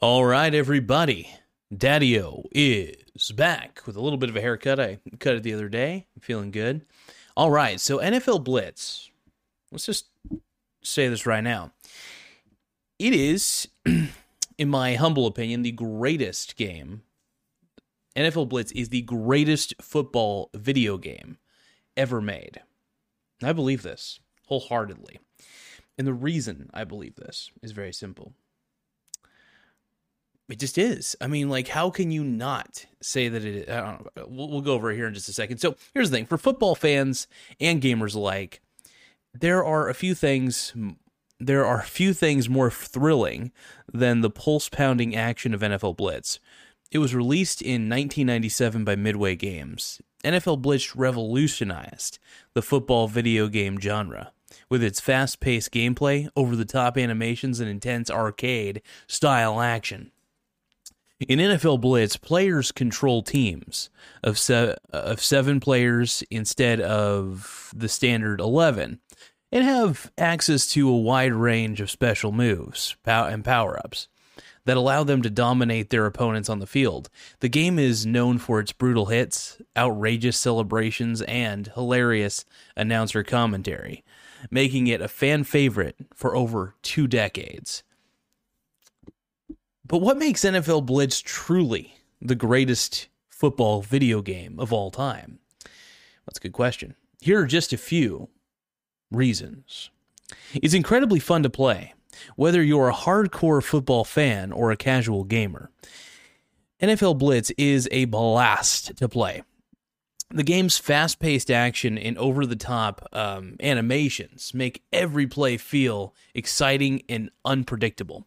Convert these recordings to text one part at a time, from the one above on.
All right, everybody. Daddy-O is back with a little bit of a haircut. I cut it the other day. I'm feeling good. All right, so NFL Blitz. Let's just say this right now. It is, in my humble opinion, the greatest game. NFL Blitz is the greatest football video game ever made. I believe this wholeheartedly. And the reason I believe this is very simple. It just is. I mean, like, how can you not say that it? I don't know. We'll, we'll go over here in just a second. So here's the thing for football fans and gamers alike, there are a few things. There are a few things more thrilling than the pulse pounding action of NFL Blitz. It was released in 1997 by Midway Games. NFL Blitz revolutionized the football video game genre with its fast paced gameplay, over the top animations, and intense arcade style action. In NFL Blitz, players control teams of, se- of seven players instead of the standard 11 and have access to a wide range of special moves and power ups that allow them to dominate their opponents on the field. The game is known for its brutal hits, outrageous celebrations, and hilarious announcer commentary, making it a fan favorite for over two decades. But what makes NFL Blitz truly the greatest football video game of all time? That's a good question. Here are just a few reasons. It's incredibly fun to play, whether you're a hardcore football fan or a casual gamer. NFL Blitz is a blast to play. The game's fast paced action and over the top um, animations make every play feel exciting and unpredictable.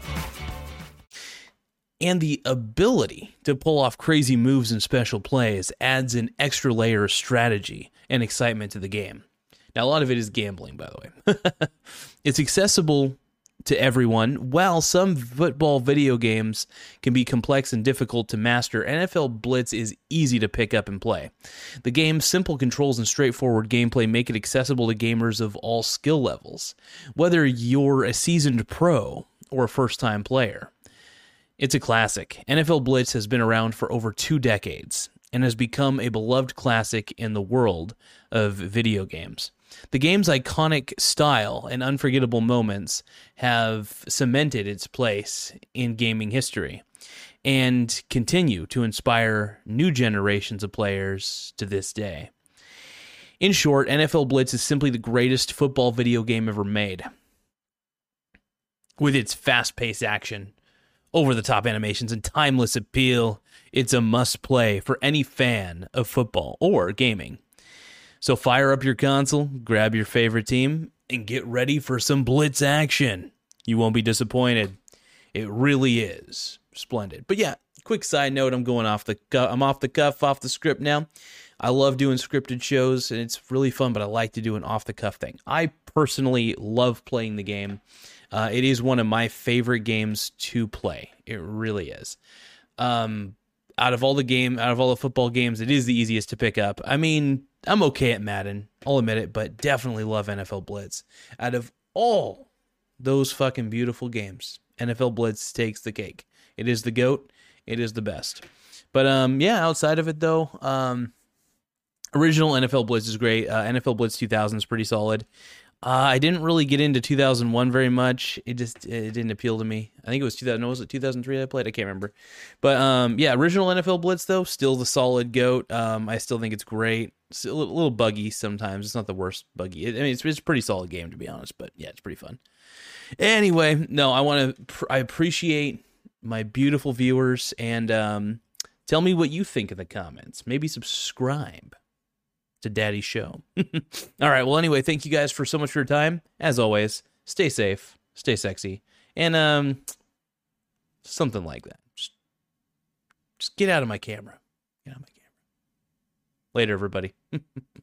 and the ability to pull off crazy moves and special plays adds an extra layer of strategy and excitement to the game. Now, a lot of it is gambling, by the way. it's accessible to everyone. While some football video games can be complex and difficult to master, NFL Blitz is easy to pick up and play. The game's simple controls and straightforward gameplay make it accessible to gamers of all skill levels, whether you're a seasoned pro or a first time player. It's a classic. NFL Blitz has been around for over two decades and has become a beloved classic in the world of video games. The game's iconic style and unforgettable moments have cemented its place in gaming history and continue to inspire new generations of players to this day. In short, NFL Blitz is simply the greatest football video game ever made. With its fast paced action, over the top animations and timeless appeal, it's a must play for any fan of football or gaming. So fire up your console, grab your favorite team, and get ready for some blitz action. You won't be disappointed. It really is splendid. But yeah, quick side note, I'm going off the I'm off the cuff, off the script now. I love doing scripted shows and it's really fun, but I like to do an off the cuff thing. I personally love playing the game. Uh, it is one of my favorite games to play. It really is. Um, out of all the game, out of all the football games, it is the easiest to pick up. I mean, I'm okay at Madden, I'll admit it, but definitely love NFL Blitz. Out of all those fucking beautiful games, NFL Blitz takes the cake. It is the goat. It is the best. But um, yeah, outside of it though, um, original NFL Blitz is great. Uh, NFL Blitz 2000 is pretty solid. Uh, I didn't really get into 2001 very much. It just it didn't appeal to me. I think it was 2000. Was it 2003 I played? I can't remember. But um, yeah, original NFL Blitz though, still the solid goat. Um, I still think it's great. It's a little, little buggy sometimes. It's not the worst buggy. It, I mean, it's, it's a pretty solid game to be honest. But yeah, it's pretty fun. Anyway, no, I want to. Pr- I appreciate my beautiful viewers and um, tell me what you think in the comments. Maybe subscribe to Daddy's show. All right. Well, anyway, thank you guys for so much for your time. As always, stay safe, stay sexy, and um, something like that. Just Just get out of my camera. Get out of my camera. Later, everybody.